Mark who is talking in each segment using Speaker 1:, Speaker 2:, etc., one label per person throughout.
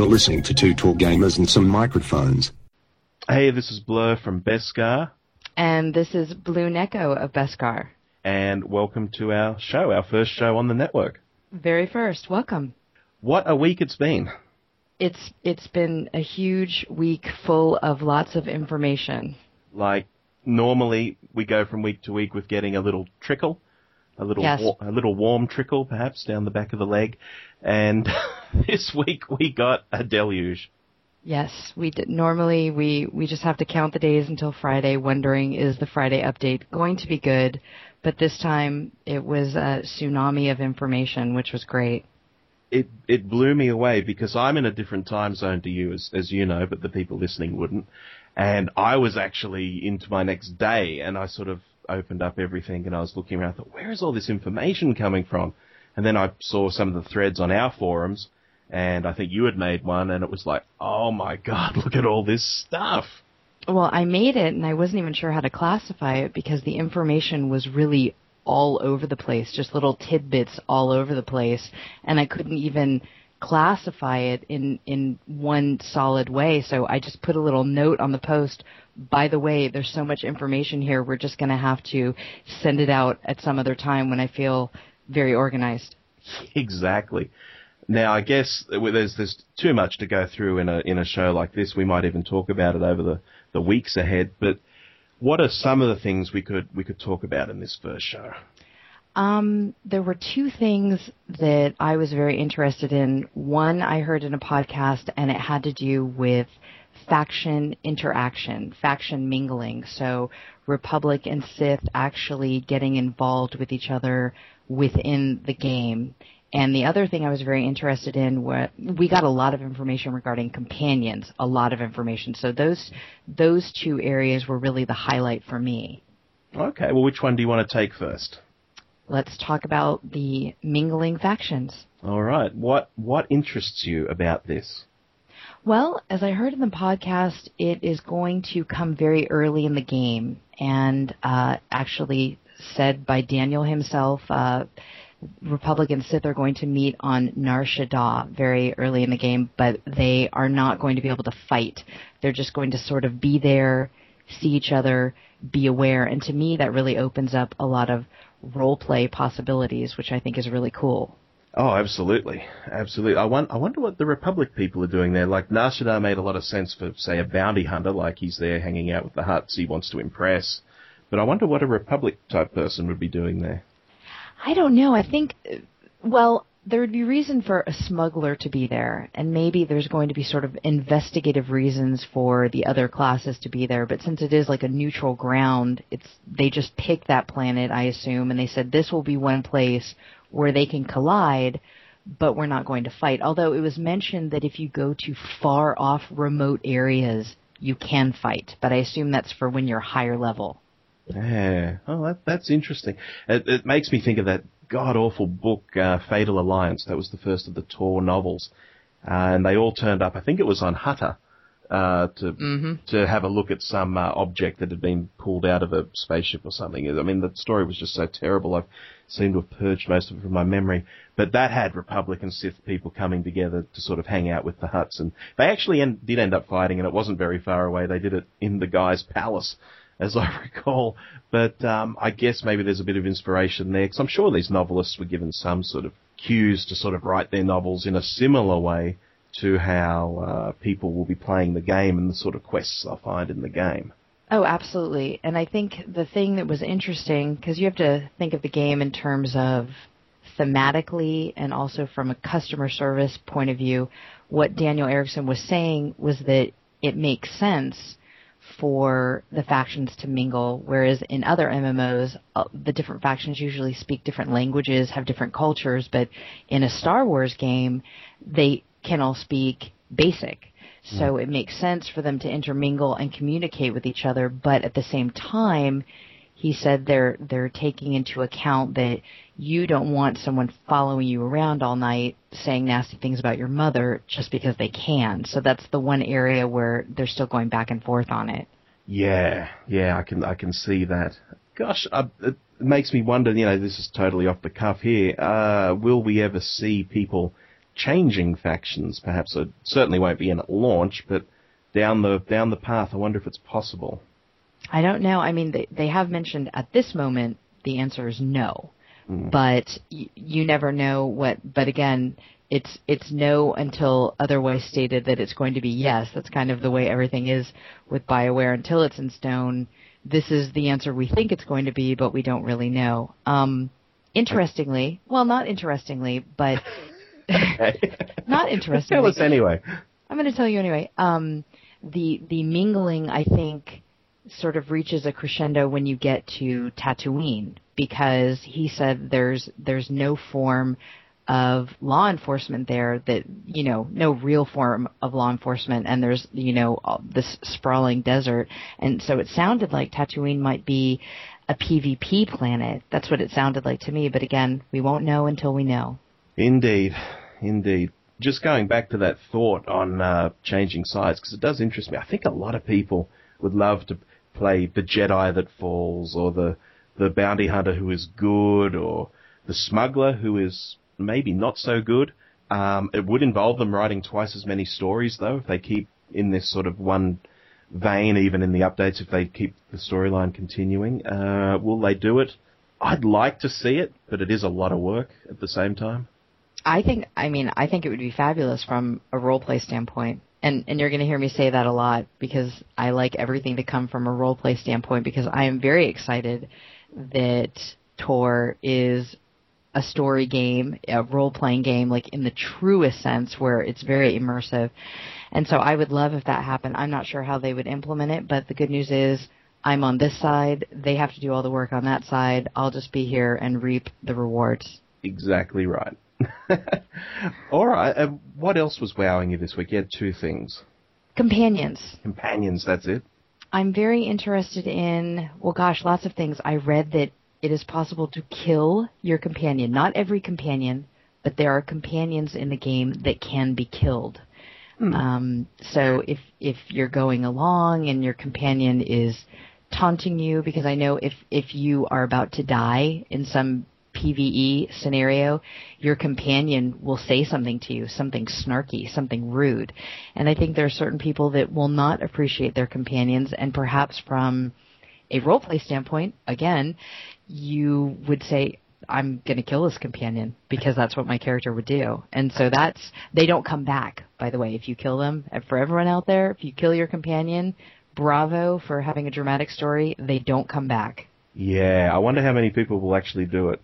Speaker 1: You're listening to Two TOR Gamers and Some Microphones.
Speaker 2: Hey, this is Blur from Beskar,
Speaker 3: And this is Blueneko of Beskar.
Speaker 2: and welcome to our show, our first show on the network.
Speaker 3: Very first, welcome.
Speaker 2: What a week it's been.
Speaker 3: It's it's been a huge week full of lots of information.
Speaker 2: Like, normally we go from week to week with getting a little trickle, a little,
Speaker 3: Yes.
Speaker 2: wa- a little warm trickle perhaps down the back of the leg, and this week we got a deluge.
Speaker 3: Yes, we did, normally we we just have to count the days until Friday, wondering is the Friday update going to be good? But this time it was a tsunami of information, which was great.
Speaker 2: It it blew me away because I'm in a different time zone to you, as as you know, but the people listening wouldn't. And I was actually into my next day, and I sort of opened up everything, and I was looking around, thought, where is all this information coming from? And then I saw some of the threads on our forums, and I think you had made one, and it was like, oh my god, look at all this stuff.
Speaker 3: Well, I made it and I wasn't even sure how to classify it because the information was really all over the place, just little tidbits all over the place, and I couldn't even classify it in in one solid way. So I just put a little note on the post. By the way, there's so much information here. We're just going to have to send it out at some other time when I feel very organized.
Speaker 2: Exactly. Now, I guess there's there's too much to go through in a in a show like this. We might even talk about it over the, the weeks ahead. But what are some of the things we could we could talk about in this first show?
Speaker 3: Um, there were two things that I was very interested in. One I heard in a podcast, and it had to do with faction interaction, faction mingling. So Republic and Sith actually getting involved with each other within the game. And the other thing I was very interested in were we got a lot of information regarding companions, a lot of information. So those those two areas were really the highlight for me.
Speaker 2: Okay, well, which one do you want to take first?
Speaker 3: Let's talk about the mingling factions.
Speaker 2: All right. What what interests you about this?
Speaker 3: Well, as I heard in the podcast, it is going to come very early in the game, and uh, actually said by Daniel himself. Uh, Republic and Sith are going to meet on Nar Shaddaa very early in the game, but they are not going to be able to fight. They're just going to sort of be there, see each other, be aware, and to me that really opens up a lot of role play possibilities, which I think is really cool.
Speaker 2: Oh, absolutely, absolutely. I, won- I wonder what the Republic people are doing there. Like Nar Shaddaa made a lot of sense for, say, a bounty hunter, like he's there hanging out with the Hutts, he wants to impress. But I wonder what a Republic type person would be doing there.
Speaker 3: I don't know. I think, well, there would be reason for a smuggler to be there, and maybe there's going to be sort of investigative reasons for the other classes to be there. But since it is like a neutral ground, it's they just picked that planet, I assume, and they said this will be one place where they can collide, but we're not going to fight. Although it was mentioned that if you go to far off remote areas, you can fight, but I assume that's for when you're higher level.
Speaker 2: Yeah. Oh, that, that's interesting. It, it makes me think of that god awful book, uh, Fatal Alliance. That was the first of the Tor novels. Uh, and they all turned up, I think it was on Hutta, uh, to, to have a look at some, uh, object that had been pulled out of a spaceship or something. I mean, the story was just so terrible. I seem to have purged most of it from my memory. But that had Republic and Sith people coming together to sort of hang out with the Hutts. And they actually did end up fighting, and it wasn't very far away. They did it in the guy's palace as I recall. But um, I guess maybe there's a bit of inspiration there, because I'm sure these novelists were given some sort of cues to sort of write their novels in a similar way to how uh, people will be playing the game and the sort of quests they'll find in the game.
Speaker 3: Oh, absolutely. And I think the thing that was interesting, because you have to think of the game in terms of thematically and also from a customer service point of view, what Daniel Erickson was saying was that it makes sense for the factions to mingle, whereas in other MMOs, uh, the different factions usually speak different languages, have different cultures, but in a Star Wars game, they can all speak basic. So it makes sense for them to intermingle and communicate with each other, but at the same time, he said they're they're taking into account that you don't want someone following you around all night saying nasty things about your mother just because they can. So that's the one area where they're still going back and forth on it.
Speaker 2: Yeah, yeah, I can I can see that. Gosh, I, it makes me wonder. You know, this is totally off the cuff here. Uh, will we ever see people changing factions. Perhaps it certainly won't be in at launch, but down the down the path, I wonder if it's possible.
Speaker 3: I don't know. I mean, they they have mentioned at this moment the answer is no, mm. but y- you never know what. But again, it's it's no until otherwise stated that it's going to be yes. That's kind of the way everything is with Bioware until it's in stone. This is the answer we think it's going to be, but we don't really know. Um, interestingly, well, not interestingly, but not interesting.
Speaker 2: Tell us anyway.
Speaker 3: I'm going to tell you anyway. Um, the the mingling, I think, sort of reaches a crescendo when you get to Tatooine because he said there's there's no form of law enforcement there that you know no real form of law enforcement and there's you know this sprawling desert and so it sounded like Tatooine might be a PvP planet that's what it sounded like to me but again we won't know until we know
Speaker 2: indeed indeed just going back to that thought on uh, changing sides because it does interest me I think a lot of people would love to play the Jedi that falls or the the bounty hunter who is good or the smuggler who is maybe not so good. Um, it would involve them writing twice as many stories, though, if they keep in this sort of one vein, even in the updates, if they keep the storyline continuing. Uh, will they do it? I'd like to see it, but it is a lot of work at the same time.
Speaker 3: I think, I mean, I think it would be fabulous from a role play standpoint. And, and you're going to hear me say that a lot because I like everything to come from a role play standpoint because I am very excited that Tor is a story game, a role playing game, like in the truest sense, where it's very immersive. And so I would love if that happened. I'm not sure how they would implement it, but the good news is I'm on this side. They have to do all the work on that side. I'll just be here and reap the rewards.
Speaker 2: Exactly right. all right. Uh, what else was wowing you this week? You had two things.
Speaker 3: Companions.
Speaker 2: Companions, that's it.
Speaker 3: I'm very interested in, well, gosh, lots of things. I read that it is possible to kill your companion. Not every companion, but there are companions in the game that can be killed. Hmm. Um, so if if you're going along and your companion is taunting you, because I know if if you are about to die in some PVE scenario, your companion will say something to you, something snarky, something rude. And I think there are certain people that will not appreciate their companions and perhaps from a roleplay standpoint, again, you would say, I'm going to kill this companion because that's what my character would do. And so that's, they don't come back, by the way, if you kill them. And for everyone out there, if you kill your companion, bravo for having a dramatic story. They don't come back.
Speaker 2: Yeah, I wonder how many people will actually do it.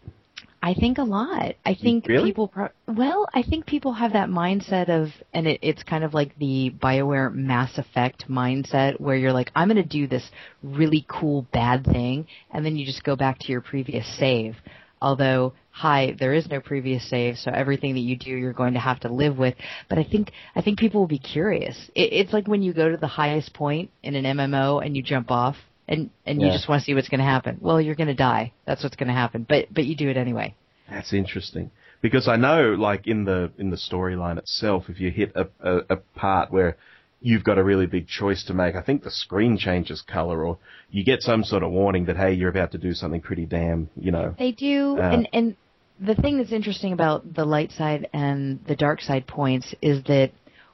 Speaker 3: I think a lot. I think
Speaker 2: really?
Speaker 3: people. Pro- well, I think people have that mindset of, and it, it's kind of like the Bioware Mass Effect mindset, where you're like, I'm going to do this really cool bad thing, and then you just go back to your previous save. Although, hi, there is no previous save, so everything that you do, you're going to have to live with. But I think I think people will be curious. It, it's like when you go to the highest point in an MMO and you jump off and and yeah. you just want to see what's going to happen. Well, you're going to die. That's what's going to happen. But but you do it anyway.
Speaker 2: That's interesting because I know, like in the in the storyline itself, if you hit a, a, a part where you've got a really big choice to make, I think the screen changes color, or you get some sort of warning that hey, you're about to do something pretty damn, you know.
Speaker 3: They do, uh, and and the thing that's interesting about the light side and the dark side points is that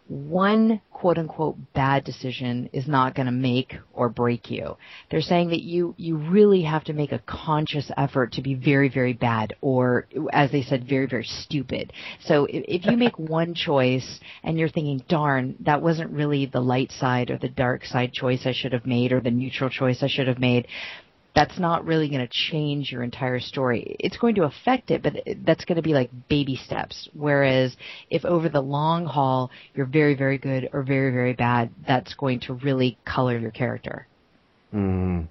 Speaker 3: one quote unquote bad decision is not going to make or break you. They're saying that you, you really have to make a conscious effort to be very, very bad or, as they said, very, very stupid. So if, if you make one choice and you're thinking, darn, that wasn't really the light side or the dark side choice I should have made or the neutral choice I should have made, that's not really going to change your entire story. It's going to affect it, but that's going to be like baby steps. Whereas if over the long haul you're very, very good or very, very bad, that's going to really color your character.
Speaker 2: Mm.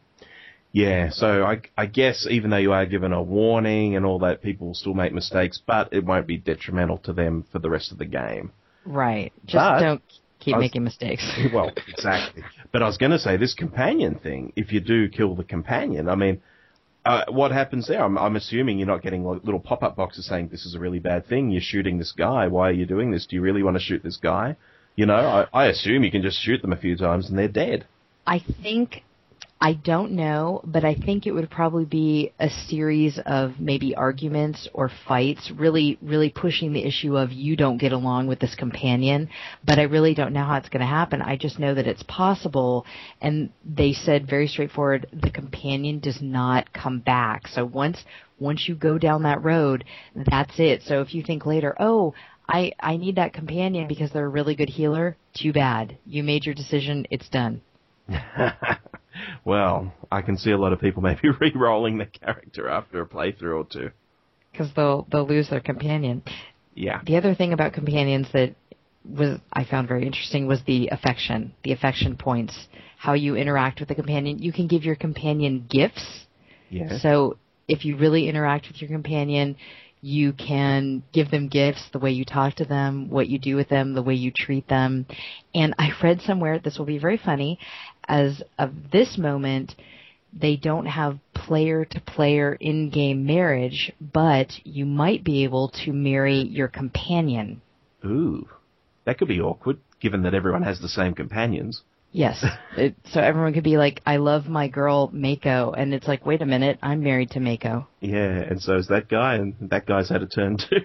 Speaker 2: Yeah, so I, I guess even though you are given a warning and all that, people will still make mistakes, but it won't be detrimental to them for the rest of the game.
Speaker 3: Right. Just but, don't keep was, making mistakes.
Speaker 2: well, exactly. But I was going to say this companion thing. If you do kill the companion, I mean, uh, what happens there? I'm, I'm, assuming you're not getting little pop-up boxes saying this is a really bad thing. You're shooting this guy. Why are you doing this? Do you really want to shoot this guy? You know, I, I assume you can just shoot them a few times and they're dead.
Speaker 3: I think I don't know, but I think it would probably be a series of maybe arguments or fights, really, really pushing the issue of you don't get along with this companion. But I really don't know how it's going to happen. I just know that it's possible. And they said very straightforward, the companion does not come back. So once, once you go down that road, that's it. So if you think later, oh, I, I need that companion because they're a really good healer, too bad. You made your decision, it's done.
Speaker 2: well, I can see a lot of people maybe re-rolling their character after a playthrough or two.
Speaker 3: Because they'll they'll lose their companion.
Speaker 2: Yeah.
Speaker 3: The other thing about companions that was I found very interesting was the affection, the affection points, how you interact with the companion. You can give your companion gifts.
Speaker 2: Yeah.
Speaker 3: So if you really interact with your companion, you can give them gifts, the way you talk to them, what you do with them, the way you treat them. And I read somewhere, this will be very funny, as of this moment, they don't have player to player in game marriage, but you might be able to marry your companion.
Speaker 2: Ooh. That could be awkward, given that everyone has the same companions.
Speaker 3: Yes. It, so everyone could be like, I love my girl Mako, and it's like, wait a minute, I'm married to Mako.
Speaker 2: Yeah, and so is that guy, and that guy's had a turn too.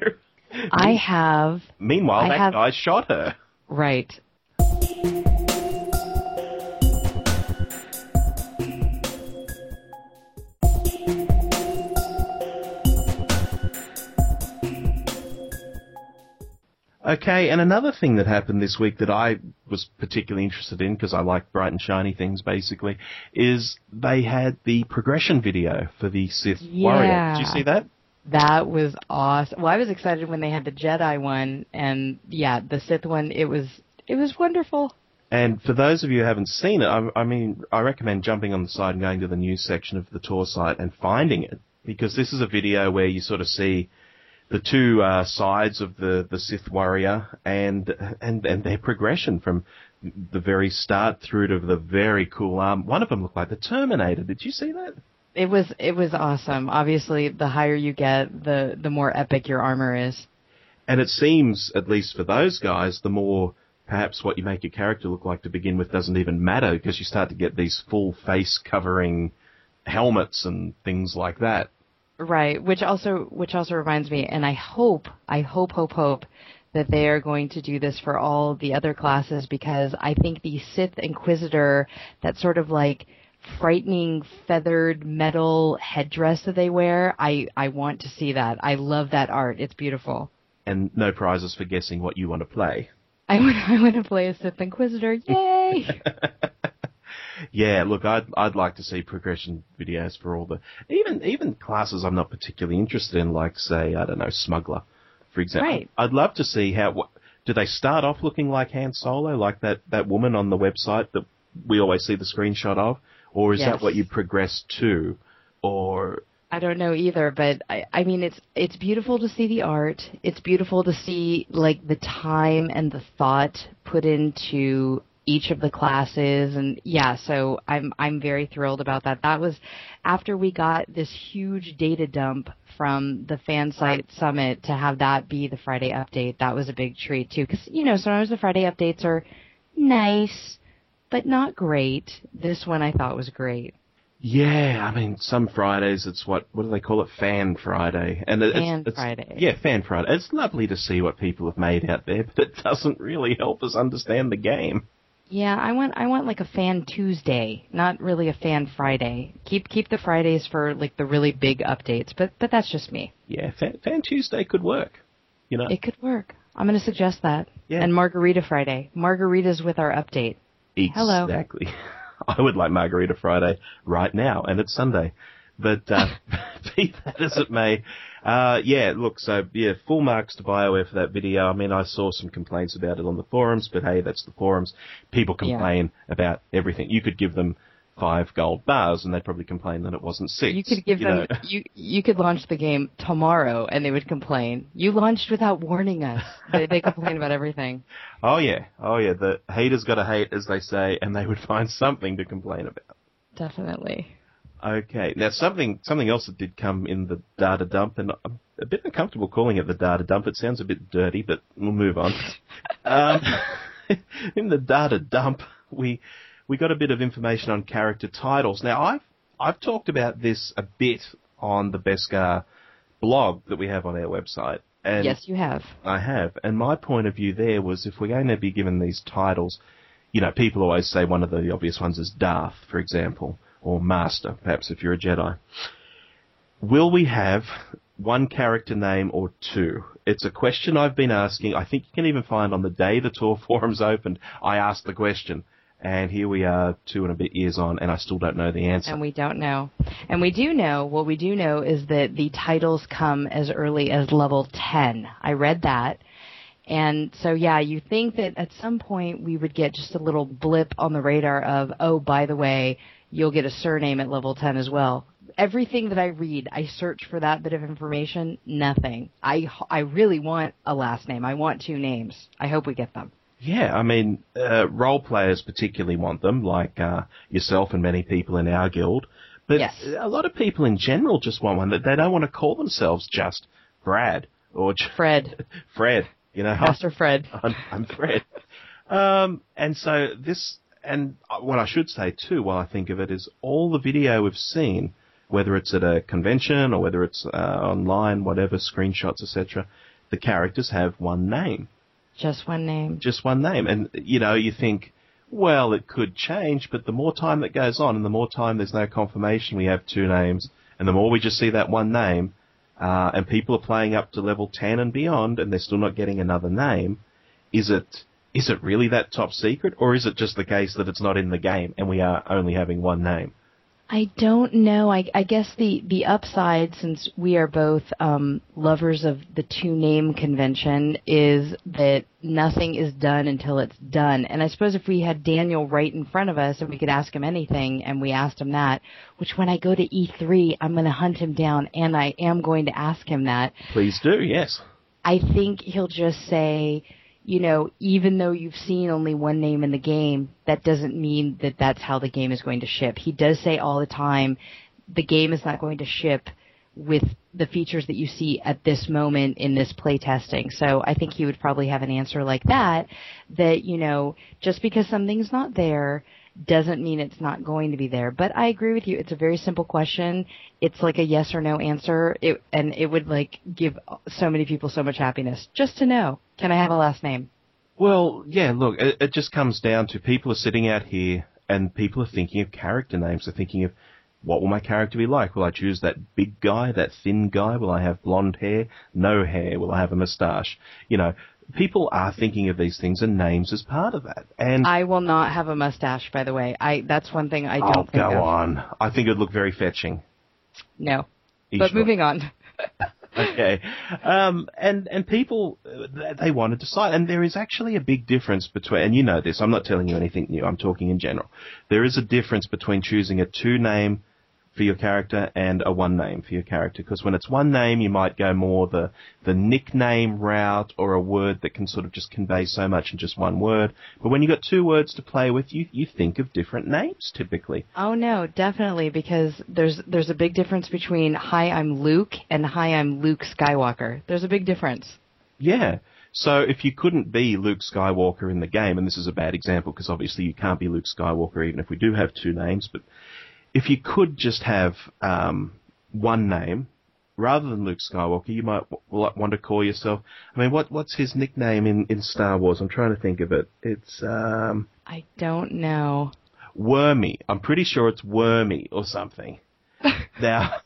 Speaker 3: I have.
Speaker 2: Meanwhile,
Speaker 3: I
Speaker 2: that
Speaker 3: have-
Speaker 2: guy shot her.
Speaker 3: Right.
Speaker 2: Okay, and another thing that happened this week that I was particularly interested in because I like bright and shiny things basically is they had the progression video for the Sith Warrior. Did you see that?
Speaker 3: That was awesome. Well, I was excited when they had the Jedi one, and yeah, the Sith one. It was it was wonderful.
Speaker 2: And for those of you who haven't seen it, I, I mean, I recommend jumping on the site and going to the news section of the Tor site and finding it because this is a video where you sort of see the two uh, sides of the, the Sith warrior and and and their progression from the very start through to the very cool arm. One of them looked like the Terminator. Did you see that?
Speaker 3: It was it was awesome. Obviously, the higher you get, the the more epic your armor is.
Speaker 2: And it seems, at least for those guys, the more perhaps what you make your character look like to begin with doesn't even matter because you start to get these full face covering helmets and things like that.
Speaker 3: Right, which also which also reminds me, and I hope I hope hope hope that they are going to do this for all the other classes because I think the Sith Inquisitor, that sort of like frightening feathered metal headdress that they wear, I I want to see that. I love that art. It's beautiful.
Speaker 2: And no prizes for guessing what you want to play.
Speaker 3: I want I want to play a Sith Inquisitor. Yay!
Speaker 2: Yeah, look, I'd I'd like to see progression videos for all the even even classes I'm not particularly interested in, like say I don't know smuggler, for example.
Speaker 3: Right.
Speaker 2: I'd love to see how what, do they start off looking like Han Solo, like that that woman on the website that we always see the screenshot of, or is
Speaker 3: Yes.
Speaker 2: that what you progress to, or
Speaker 3: I don't know either, but I, I mean, it's it's beautiful to see the art. It's beautiful to see like the time and the thought put into each of the classes, and yeah. So I'm I'm very thrilled about that. That was after we got this huge data dump from the fan site summit to have that be the Friday update. That was a big treat too, because you know sometimes the Friday updates are nice, but not great. This one I thought was great.
Speaker 2: Yeah, I mean, some Fridays it's what what do they call it? Fan Friday, and it-
Speaker 3: Fan
Speaker 2: it's, it's,
Speaker 3: Friday.
Speaker 2: Yeah, Fan Friday. It's lovely to see what people have made out there, but it doesn't really help us understand the game.
Speaker 3: Yeah, I want I want like a fan Tuesday, not really a fan Friday. Keep keep the Fridays for like the really big updates, but but that's just me.
Speaker 2: Yeah, Fan, Fan Tuesday could work. You know,
Speaker 3: It could work. I'm going to suggest that.
Speaker 2: Yeah.
Speaker 3: And Margarita Friday. Margaritas with our update. hello.
Speaker 2: exactly. I would like Margarita Friday right now, and it's Sunday. But uh, be that as it may, uh, yeah, look, so yeah, full marks to BioWare for that video. I mean, I saw some complaints about it on the forums, but hey, that's the forums. People
Speaker 3: Yeah.
Speaker 2: complain about everything. You could give them five gold bars, and they'd probably complain that it wasn't six.
Speaker 3: You could give them
Speaker 2: know.
Speaker 3: you you could launch the game tomorrow and they would complain. You launched without warning us. They they complain about everything.
Speaker 2: Oh yeah, oh yeah. The haters got to hate, as they say, and they would find something to complain about.
Speaker 3: Definitely.
Speaker 2: Okay. Now something something else that did come in the data dump, and I'm a bit uncomfortable calling it the data dump. It sounds a bit dirty, but we'll move on. um, in the data dump, we we got a bit of information on character titles. Now, I've I've talked about this a bit on the Beskar blog that we have on our website. And
Speaker 3: yes, you have.
Speaker 2: I have. And my point of view there was if we're going to be given these titles, you know, people always say one of the obvious ones is Darth, for example, or Master, perhaps if you're a Jedi. Will we have one character name or two? It's a question I've been asking. I think you can even find on the day the Tor forums opened, I asked the question. And here we are, two and a bit years on, and I still don't know the answer.
Speaker 3: And we don't know. And we do know, what we do know is that the titles come as early as level 10. I read that. And so, yeah, you think that at some point we would get just a little blip on the radar of, oh, by the way, you'll get a surname at level 10 as well. Everything that I read, I search for that bit of information. Nothing. I, I really want a last name. I want two names. I hope we get them.
Speaker 2: Yeah, I mean, uh, role players particularly want them, like uh, yourself and many people in our guild. But
Speaker 3: Yes.
Speaker 2: a lot of people in general just want one that they don't want to call themselves just Brad or j-
Speaker 3: Fred.
Speaker 2: Fred. You know,
Speaker 3: Master Fred.
Speaker 2: I'm, I'm Fred. Um, and so this, and what I should say too, while I think of it, is all the video we've seen, whether it's at a convention or whether it's uh, online, whatever, screenshots, etc., the characters have one name
Speaker 3: Just one name.
Speaker 2: just one name. And, you know, you think, well, it could change, but the more time that goes on and the more time there's no confirmation we have two names, and the more we just see that one name, uh, and people are playing up to level 10 and beyond, and they're still not getting another name, is it, is it really that top secret, or is it just the case that it's not in the game and we are only having one name?
Speaker 3: I don't know. I, I guess the, the upside, since we are both um, lovers of the two name convention, is that nothing is done until it's done. And I suppose if we had Daniel right in front of us and we could ask him anything, and we asked him that, which when I go to E3, I'm going to hunt him down, and I am going to ask him that.
Speaker 2: Please do, yes.
Speaker 3: I think he'll just say, you know, even though you've seen only one name in the game, that doesn't mean that that's how the game is going to ship. He does say all the time, the game is not going to ship with the features that you see at this moment in this playtesting. So I think he would probably have an answer like that, that, you know, just because something's not there doesn't mean it's not going to be there. But I agree with you. It's a very simple question. It's like a yes or no answer. It, and it would like give so many people so much happiness just to know, can I have a last name?
Speaker 2: Well, yeah, look, it, it just comes down to people are sitting out here and people are thinking of character names. They're thinking of what will my character be like? Will I choose that big guy, that thin guy? Will I have blonde hair, no hair? Will I have a moustache? You know, people are thinking of these things and names as part of that. And
Speaker 3: I will not have a mustache, by the way. I that's one thing I
Speaker 2: oh,
Speaker 3: don't think
Speaker 2: go
Speaker 3: of.
Speaker 2: on. I think it'd look very fetching.
Speaker 3: No.
Speaker 2: You
Speaker 3: But moving on.
Speaker 2: okay. Um, and, and people, uh, they want to decide. And there is actually a big difference between, and you know this, I'm not telling you anything new, I'm talking in general. There is a difference between choosing a two name for your character and a one name for your character. Because when it's one name, you might go more the, the nickname route or a word that can sort of just convey so much in just one word. But when you've got two words to play with, you, you think of different names typically.
Speaker 3: Oh no, definitely because there's there's a big difference between hi I'm Luke and hi I'm Luke Skywalker. There's a big difference.
Speaker 2: Yeah. So if you couldn't be Luke Skywalker in the game, and this is a bad example because obviously you can't be Luke Skywalker even if we do have two names, but if you could just have um, one name rather than Luke Skywalker, you might w- want to call yourself. I mean, what what's his nickname in, in Star Wars? I'm trying to think of it. It's um,
Speaker 3: I don't know.
Speaker 2: Wormy. I'm pretty sure it's Wormy or something. now,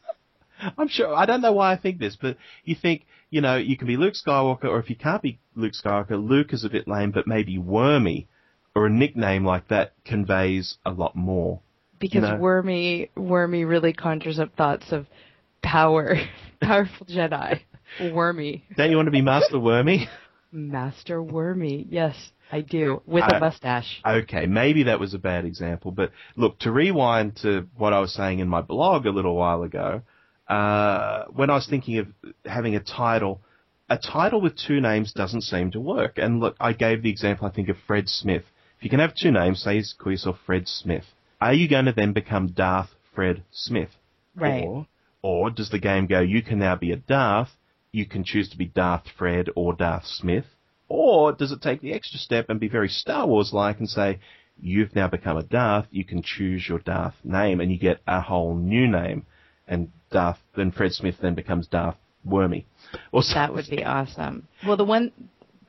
Speaker 2: I'm sure, I don't know why I think this, but you think, you know, you can be Luke Skywalker, or if you can't be Luke Skywalker, Luke is a bit lame, but maybe Wormy, or a nickname like that conveys a lot more.
Speaker 3: Because
Speaker 2: No.
Speaker 3: Wormy Wormy really conjures up thoughts of power, powerful Jedi. Wormy,
Speaker 2: Don't you want to be Master Wormy?
Speaker 3: Master Wormy. Yes, I do with a mustache.
Speaker 2: Okay, maybe that was a bad example, but look, to rewind to what I was saying in my blog a little while ago, uh, when I was thinking of having a title, a title with two names doesn't seem to work. And look, I gave the example, I think, of Fred Smith. If you can have two names, say call yourself Fred Smith. Are you going to then become Darth Fred Smith?
Speaker 3: Right.
Speaker 2: Or, or does the game go, you can now be a Darth, you can choose to be Darth Fred or Darth Smith? Or does it take the extra step and be very Star Wars like and say, you've now become a Darth, you can choose your Darth name and you get a whole new name. And Darth, then Fred Smith then becomes Darth Wormy.
Speaker 3: Or that would be awesome. Well, the one,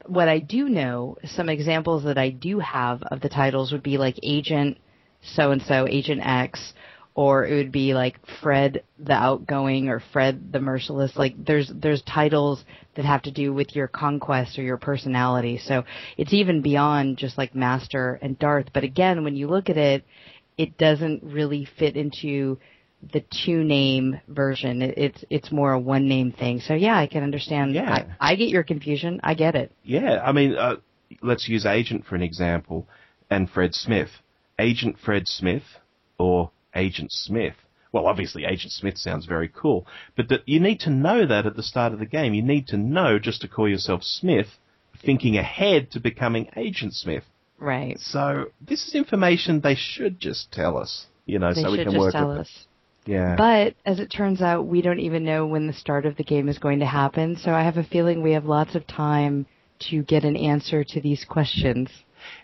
Speaker 3: what I do know, some examples that I do have of the titles would be like Agent so and so, Agent X, or it would be like Fred the Outgoing or Fred the Merciless. Like there's there's titles that have to do with your conquest or your personality. So it's even beyond just like Master and Darth. But again, when you look at it, it doesn't really fit into the two name version. it's it's more a one name thing. So yeah, I can understand.
Speaker 2: Yeah.
Speaker 3: I, I get your confusion. I get it.
Speaker 2: Yeah, I mean, uh, let's use Agent for an example, and Fred Smith. Agent Fred Smith, or Agent Smith. Well, obviously, Agent Smith sounds very cool, but that you need to know that at the start of the game. You need to know just to call yourself Smith, thinking ahead to becoming Agent Smith.
Speaker 3: Right.
Speaker 2: So this is information they should just tell us, you know,
Speaker 3: they
Speaker 2: so we
Speaker 3: can
Speaker 2: work
Speaker 3: tell
Speaker 2: with
Speaker 3: us.
Speaker 2: it. Yeah.
Speaker 3: But as it turns out, we don't even know when the start of the game is going to happen. So I have a feeling we have lots of time to get an answer to these questions.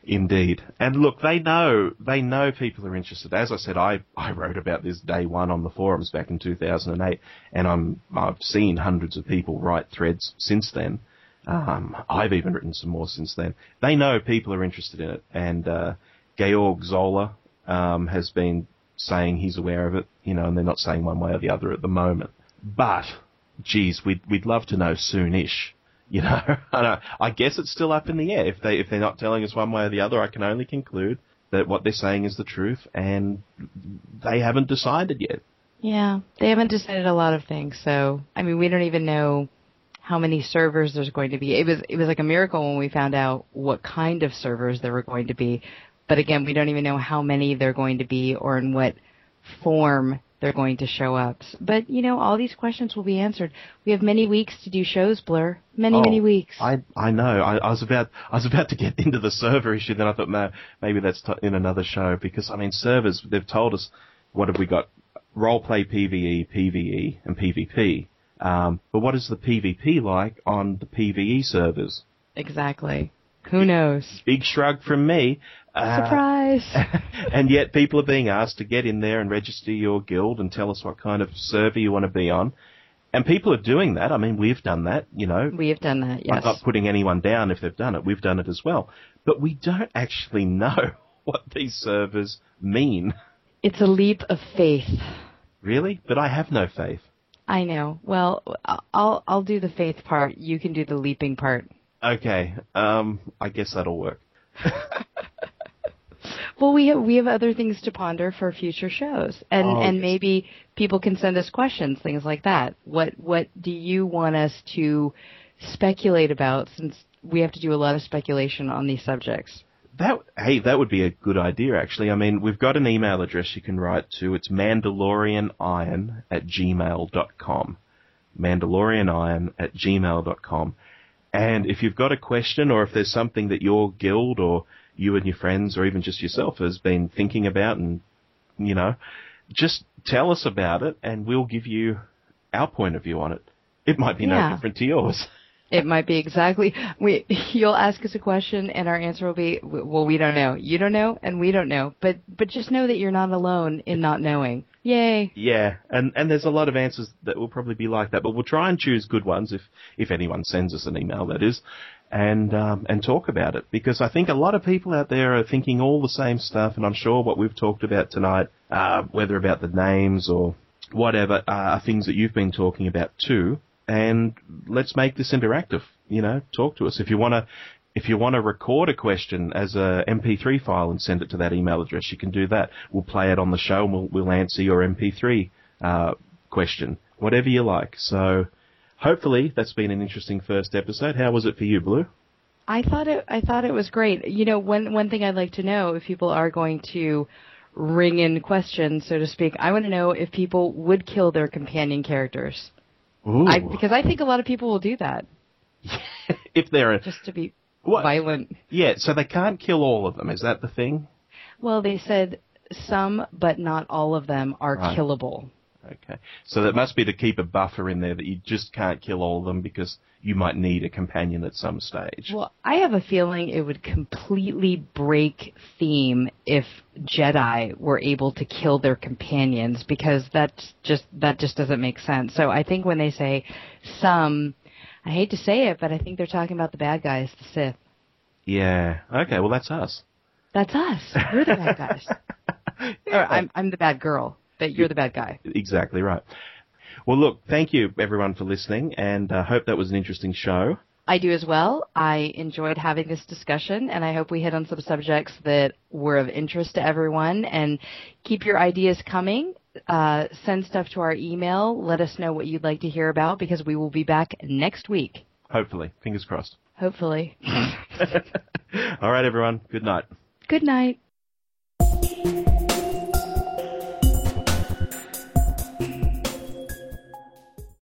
Speaker 2: Indeed. And look, they know, they know people are interested. As I said, I, I wrote about this day one on the forums back in 2008, and I'm, I've seen hundreds of people write threads since then. Um, I've even written some more since then. They know people are interested in it, and, uh, Georg Zoller, um, has been saying he's aware of it, you know, and they're not saying one way or the other at the moment. But, geez, we'd, we'd love to know soonish you know, I, I guess it's still up in the air. If they if they're not telling us one way or the other, I can only conclude that what they're saying is the truth, and they haven't decided yet.
Speaker 3: Yeah, they haven't decided a lot of things. So, I mean, we don't even know how many servers there's going to be. It was it was like a miracle when we found out what kind of servers there were going to be. But again, we don't even know how many they're going to be or in what form they're going to show up. But you know, all these questions will be answered. We have many weeks to do shows, Blur. Many,
Speaker 2: oh,
Speaker 3: many weeks.
Speaker 2: I I know. I, I was about I was about to get into the server issue. Then I thought, no, maybe that's t- in another show because I mean, servers. They've told us what have we got? Roleplay PVE, PVE, and PvP. Um, but what is the PvP like on the PVE servers?
Speaker 3: Exactly. Who knows?
Speaker 2: Big shrug from me.
Speaker 3: Uh, Surprise!
Speaker 2: and yet people are being asked to get in there and register your guild and tell us what kind of server you want to be on. And people are doing that. I mean, we've done that, you know.
Speaker 3: We have done that, yes.
Speaker 2: I'm not putting anyone down if they've done it. We've done it as well. But we don't actually know what these servers mean.
Speaker 3: It's a leap of faith.
Speaker 2: Really? But I have no faith.
Speaker 3: I know. Well, I'll I'll do the faith part. You can do the leaping part.
Speaker 2: Okay. Um, I guess that'll work.
Speaker 3: well, we have we have other things to ponder for future shows, and
Speaker 2: oh,
Speaker 3: and
Speaker 2: yes.
Speaker 3: maybe people can send us questions, things like that. What what do you want us to speculate about? Since we have to do a lot of speculation on these subjects.
Speaker 2: That hey, that would be a good idea actually. I mean, we've got an email address you can write to. It's mandalorianiron at gmail.com. Mandalorianiron at gmail.com. And if you've got a question or if there's something that your guild or you and your friends or even just yourself has been thinking about and, you know, just tell us about it and we'll give you our point of view on it. It might be
Speaker 3: yeah.
Speaker 2: no different to yours.
Speaker 3: It might be exactly. We you'll ask us a question and our answer will be, well, we don't know. You don't know, and we don't know. But but just know that you're not alone in not knowing. Yay!
Speaker 2: Yeah, and and there's a lot of answers that will probably be like that, but we'll try and choose good ones if if anyone sends us an email, that is, and um, and talk about it because I think a lot of people out there are thinking all the same stuff, and I'm sure what we've talked about tonight, uh, whether about the names or whatever, uh, are things that you've been talking about too and let's make this interactive. You know, talk to us if you want to. If you want to record a question as a MP3 file and send it to that email address, you can do that. We'll play it on the show and we'll, we'll answer your MP3 uh, question, whatever you like. So, hopefully, that's been an interesting first episode. How was it for you, Blue?
Speaker 3: I thought it. I thought it was great. You know, one one thing I'd like to know if people are going to ring in questions, so to speak. I want to know if people would kill their companion characters. I, because I think a lot of people will do that.
Speaker 2: if they're a,
Speaker 3: just to be
Speaker 2: what?
Speaker 3: violent.
Speaker 2: Yeah, so they can't kill all of them. Is that the thing?
Speaker 3: Well, they said some, but not all of them are
Speaker 2: Right.
Speaker 3: killable.
Speaker 2: Okay. So that must be to keep a buffer in there that you just can't kill all of them because you might need a companion at some stage.
Speaker 3: Well, I have a feeling it would completely break theme if Jedi were able to kill their companions because that's just that just doesn't make sense. So I think when they say some I hate to say it, but I think they're talking about the bad guys, the Sith.
Speaker 2: Yeah. Okay, well that's us.
Speaker 3: That's us. We're the bad guys. I'm I'm the bad girl, but you're the bad guy.
Speaker 2: Exactly right. Well, look, thank you everyone for listening, and I uh, hope that was an interesting show.
Speaker 3: I do as well. I enjoyed having this discussion, and I hope we hit on some subjects that were of interest to everyone. And keep your ideas coming. Uh, send stuff to our email. Let us know what you'd like to hear about because we will be back next week.
Speaker 2: Hopefully. Fingers crossed.
Speaker 3: Hopefully.
Speaker 2: All right, everyone. Good night.
Speaker 3: Good night.